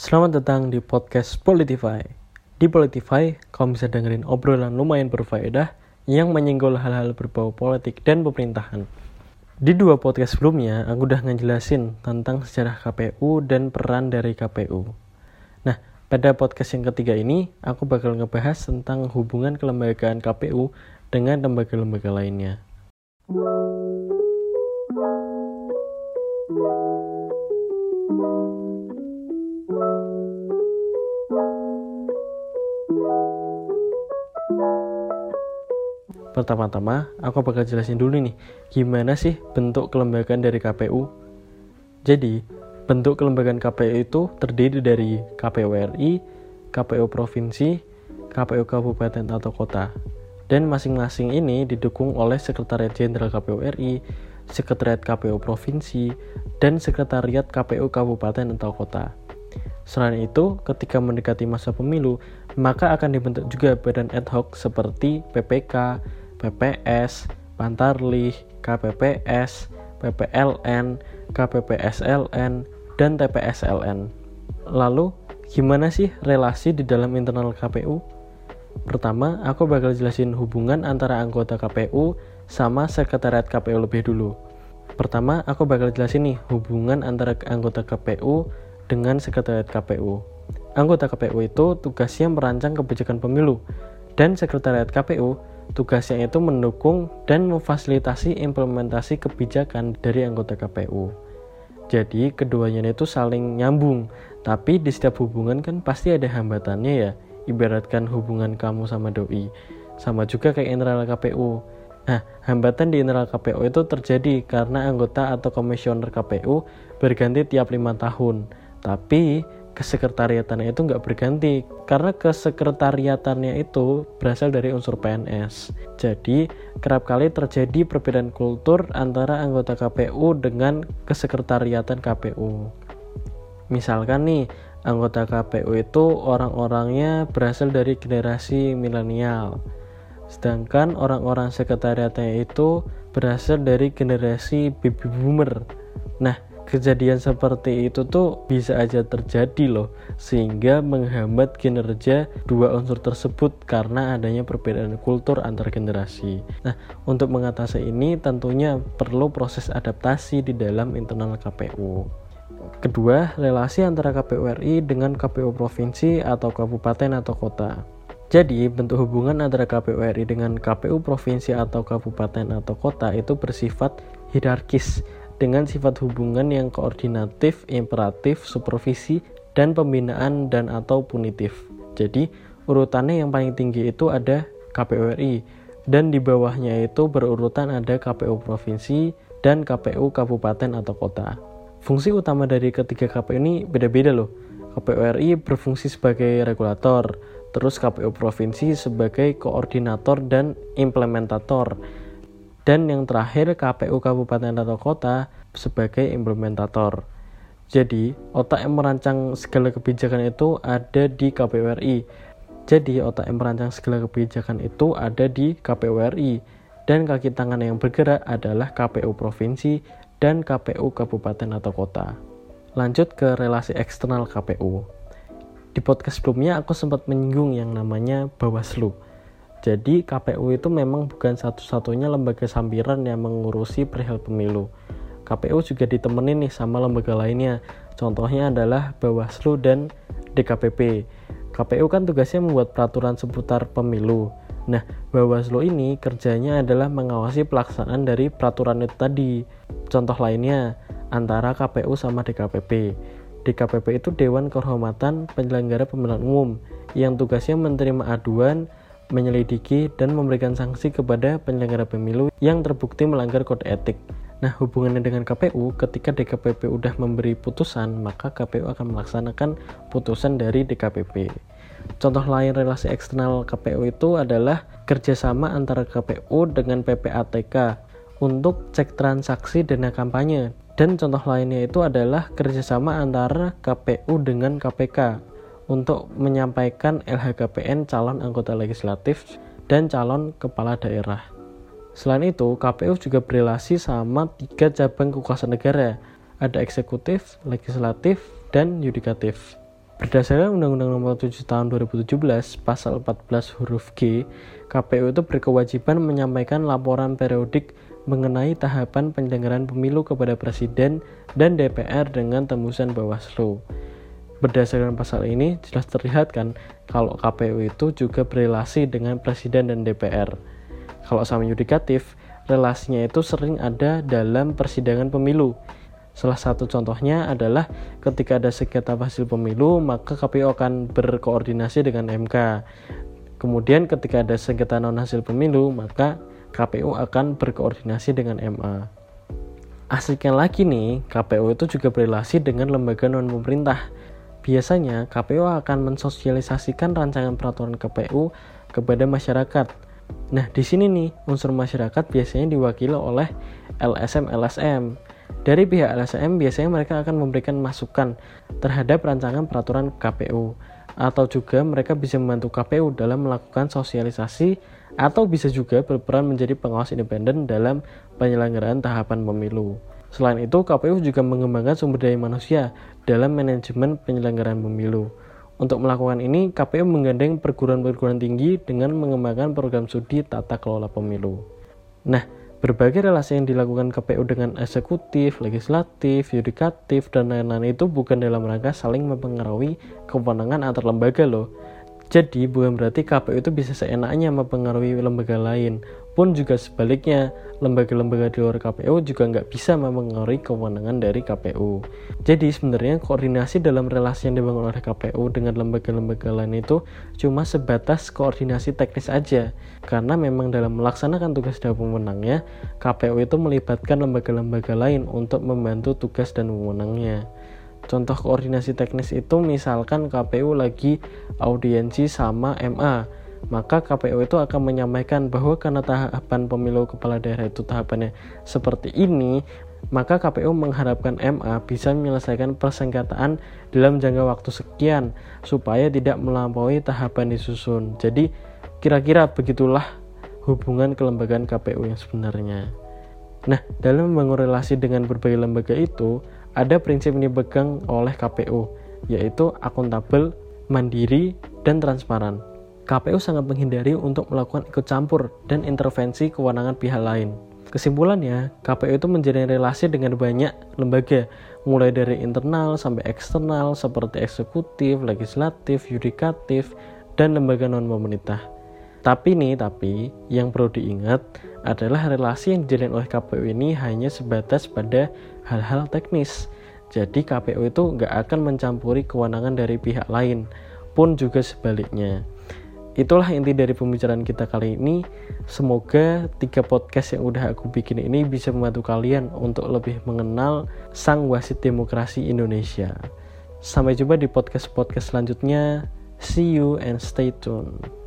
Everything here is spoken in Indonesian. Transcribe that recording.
Selamat datang di podcast Politify. Di Politify, kamu bisa dengerin obrolan lumayan berfaedah yang menyinggol hal-hal berbau politik dan pemerintahan. Di dua podcast sebelumnya, aku udah ngejelasin tentang sejarah KPU dan peran dari KPU. Nah, pada podcast yang ketiga ini, aku bakal ngebahas tentang hubungan kelembagaan KPU dengan lembaga-lembaga lainnya. Pertama-tama, aku bakal jelasin dulu nih, gimana sih bentuk kelembagaan dari KPU. Jadi, bentuk kelembagaan KPU itu terdiri dari KPU RI, KPU Provinsi, KPU Kabupaten atau Kota. Dan masing-masing ini didukung oleh Sekretariat Jenderal KPU RI, Sekretariat KPU Provinsi, dan Sekretariat KPU Kabupaten atau Kota. Selain itu, ketika mendekati masa pemilu, maka akan dibentuk juga badan ad hoc seperti PPK, PPS, Pantarlih, KPPS, PPLN, KPPSLN, dan TPSLN. Lalu, gimana sih relasi di dalam internal KPU? Pertama, aku bakal jelasin hubungan antara anggota KPU sama sekretariat KPU lebih dulu. Pertama, aku bakal jelasin nih hubungan antara anggota KPU dengan sekretariat KPU. Anggota KPU itu tugasnya merancang kebijakan pemilu, dan sekretariat KPU Tugasnya itu mendukung dan memfasilitasi implementasi kebijakan dari anggota KPU. Jadi keduanya itu saling nyambung, tapi di setiap hubungan kan pasti ada hambatannya ya. Ibaratkan hubungan kamu sama doi, sama juga kayak internal KPU. Nah, hambatan di internal KPU itu terjadi karena anggota atau komisioner KPU berganti tiap lima tahun. Tapi kesekretariatannya itu nggak berganti karena kesekretariatannya itu berasal dari unsur PNS. Jadi kerap kali terjadi perbedaan kultur antara anggota KPU dengan kesekretariatan KPU. Misalkan nih anggota KPU itu orang-orangnya berasal dari generasi milenial. Sedangkan orang-orang sekretariatnya itu berasal dari generasi baby boomer. Nah, kejadian seperti itu tuh bisa aja terjadi loh sehingga menghambat kinerja dua unsur tersebut karena adanya perbedaan kultur antar generasi. Nah, untuk mengatasi ini tentunya perlu proses adaptasi di dalam internal KPU. Kedua, relasi antara KPU RI dengan KPU provinsi atau kabupaten atau kota. Jadi, bentuk hubungan antara KPU RI dengan KPU provinsi atau kabupaten atau kota itu bersifat hierarkis dengan sifat hubungan yang koordinatif, imperatif, supervisi, dan pembinaan dan atau punitif. Jadi, urutannya yang paling tinggi itu ada KPU RI dan di bawahnya itu berurutan ada KPU provinsi dan KPU kabupaten atau kota. Fungsi utama dari ketiga KPU ini beda-beda loh. KPU RI berfungsi sebagai regulator, terus KPU provinsi sebagai koordinator dan implementator dan yang terakhir KPU kabupaten atau kota sebagai implementator. Jadi, otak yang merancang segala kebijakan itu ada di KPU RI. Jadi, otak yang merancang segala kebijakan itu ada di KPU RI dan kaki tangan yang bergerak adalah KPU provinsi dan KPU kabupaten atau kota. Lanjut ke relasi eksternal KPU. Di podcast sebelumnya aku sempat menyinggung yang namanya Bawaslu. Jadi KPU itu memang bukan satu-satunya lembaga sampiran yang mengurusi perihal pemilu. KPU juga ditemenin nih sama lembaga lainnya. Contohnya adalah Bawaslu dan DKPP. KPU kan tugasnya membuat peraturan seputar pemilu. Nah, Bawaslu ini kerjanya adalah mengawasi pelaksanaan dari peraturan itu tadi. Contoh lainnya antara KPU sama DKPP. DKPP itu Dewan Kehormatan Penyelenggara Pemilihan Umum yang tugasnya menerima aduan menyelidiki, dan memberikan sanksi kepada penyelenggara pemilu yang terbukti melanggar kode etik. Nah, hubungannya dengan KPU, ketika DKPP udah memberi putusan, maka KPU akan melaksanakan putusan dari DKPP. Contoh lain relasi eksternal KPU itu adalah kerjasama antara KPU dengan PPATK untuk cek transaksi dana kampanye. Dan contoh lainnya itu adalah kerjasama antara KPU dengan KPK untuk menyampaikan LHKPN calon anggota legislatif dan calon kepala daerah. Selain itu, KPU juga berrelasi sama tiga cabang kekuasaan negara, ada eksekutif, legislatif, dan yudikatif. Berdasarkan Undang-Undang Nomor 7 Tahun 2017 Pasal 14 huruf G, KPU itu berkewajiban menyampaikan laporan periodik mengenai tahapan penyelenggaraan pemilu kepada Presiden dan DPR dengan tembusan Bawaslu. Berdasarkan pasal ini jelas terlihat kan kalau KPU itu juga berrelasi dengan Presiden dan DPR. Kalau sama yudikatif, relasinya itu sering ada dalam persidangan pemilu Salah satu contohnya adalah ketika ada sengketa hasil pemilu, maka KPU akan berkoordinasi dengan MK. Kemudian ketika ada sengketa non hasil pemilu, maka KPU akan berkoordinasi dengan MA. Asiknya lagi nih, KPU itu juga berrelasi dengan lembaga non pemerintah. Biasanya KPU akan mensosialisasikan rancangan peraturan KPU kepada masyarakat. Nah, di sini nih unsur masyarakat biasanya diwakili oleh LSM-LSM. Dari pihak LSM biasanya mereka akan memberikan masukan terhadap rancangan peraturan KPU atau juga mereka bisa membantu KPU dalam melakukan sosialisasi atau bisa juga berperan menjadi pengawas independen dalam penyelenggaraan tahapan pemilu. Selain itu, KPU juga mengembangkan sumber daya manusia dalam manajemen penyelenggaraan pemilu. Untuk melakukan ini, KPU menggandeng perguruan-perguruan tinggi dengan mengembangkan program studi tata kelola pemilu. Nah, Berbagai relasi yang dilakukan KPU dengan eksekutif, legislatif, yudikatif, dan lain-lain itu bukan dalam rangka saling mempengaruhi kewenangan antar lembaga loh. Jadi bukan berarti KPU itu bisa seenaknya mempengaruhi lembaga lain pun juga sebaliknya, lembaga-lembaga di luar KPU juga nggak bisa mempengaruhi kewenangan dari KPU. Jadi sebenarnya koordinasi dalam relasi yang dibangun oleh KPU dengan lembaga-lembaga lain itu cuma sebatas koordinasi teknis aja. Karena memang dalam melaksanakan tugas dan pemenangnya, KPU itu melibatkan lembaga-lembaga lain untuk membantu tugas dan wewenangnya. Contoh koordinasi teknis itu misalkan KPU lagi audiensi sama MA maka KPU itu akan menyampaikan bahwa karena tahapan pemilu kepala daerah itu tahapannya seperti ini, maka KPU mengharapkan MA bisa menyelesaikan persengketaan dalam jangka waktu sekian supaya tidak melampaui tahapan disusun. Jadi kira-kira begitulah hubungan kelembagaan KPU yang sebenarnya. Nah, dalam membangun relasi dengan berbagai lembaga itu, ada prinsip yang dipegang oleh KPU, yaitu akuntabel, mandiri, dan transparan. KPU sangat menghindari untuk melakukan ikut campur dan intervensi kewenangan pihak lain. Kesimpulannya, KPU itu menjalin relasi dengan banyak lembaga, mulai dari internal sampai eksternal seperti eksekutif, legislatif, yudikatif, dan lembaga non-pemerintah. Tapi nih, tapi yang perlu diingat adalah relasi yang dijalin oleh KPU ini hanya sebatas pada hal-hal teknis. Jadi KPU itu nggak akan mencampuri kewenangan dari pihak lain, pun juga sebaliknya. Itulah inti dari pembicaraan kita kali ini. Semoga tiga podcast yang udah aku bikin ini bisa membantu kalian untuk lebih mengenal sang wasit demokrasi Indonesia. Sampai jumpa di podcast-podcast selanjutnya. See you and stay tuned.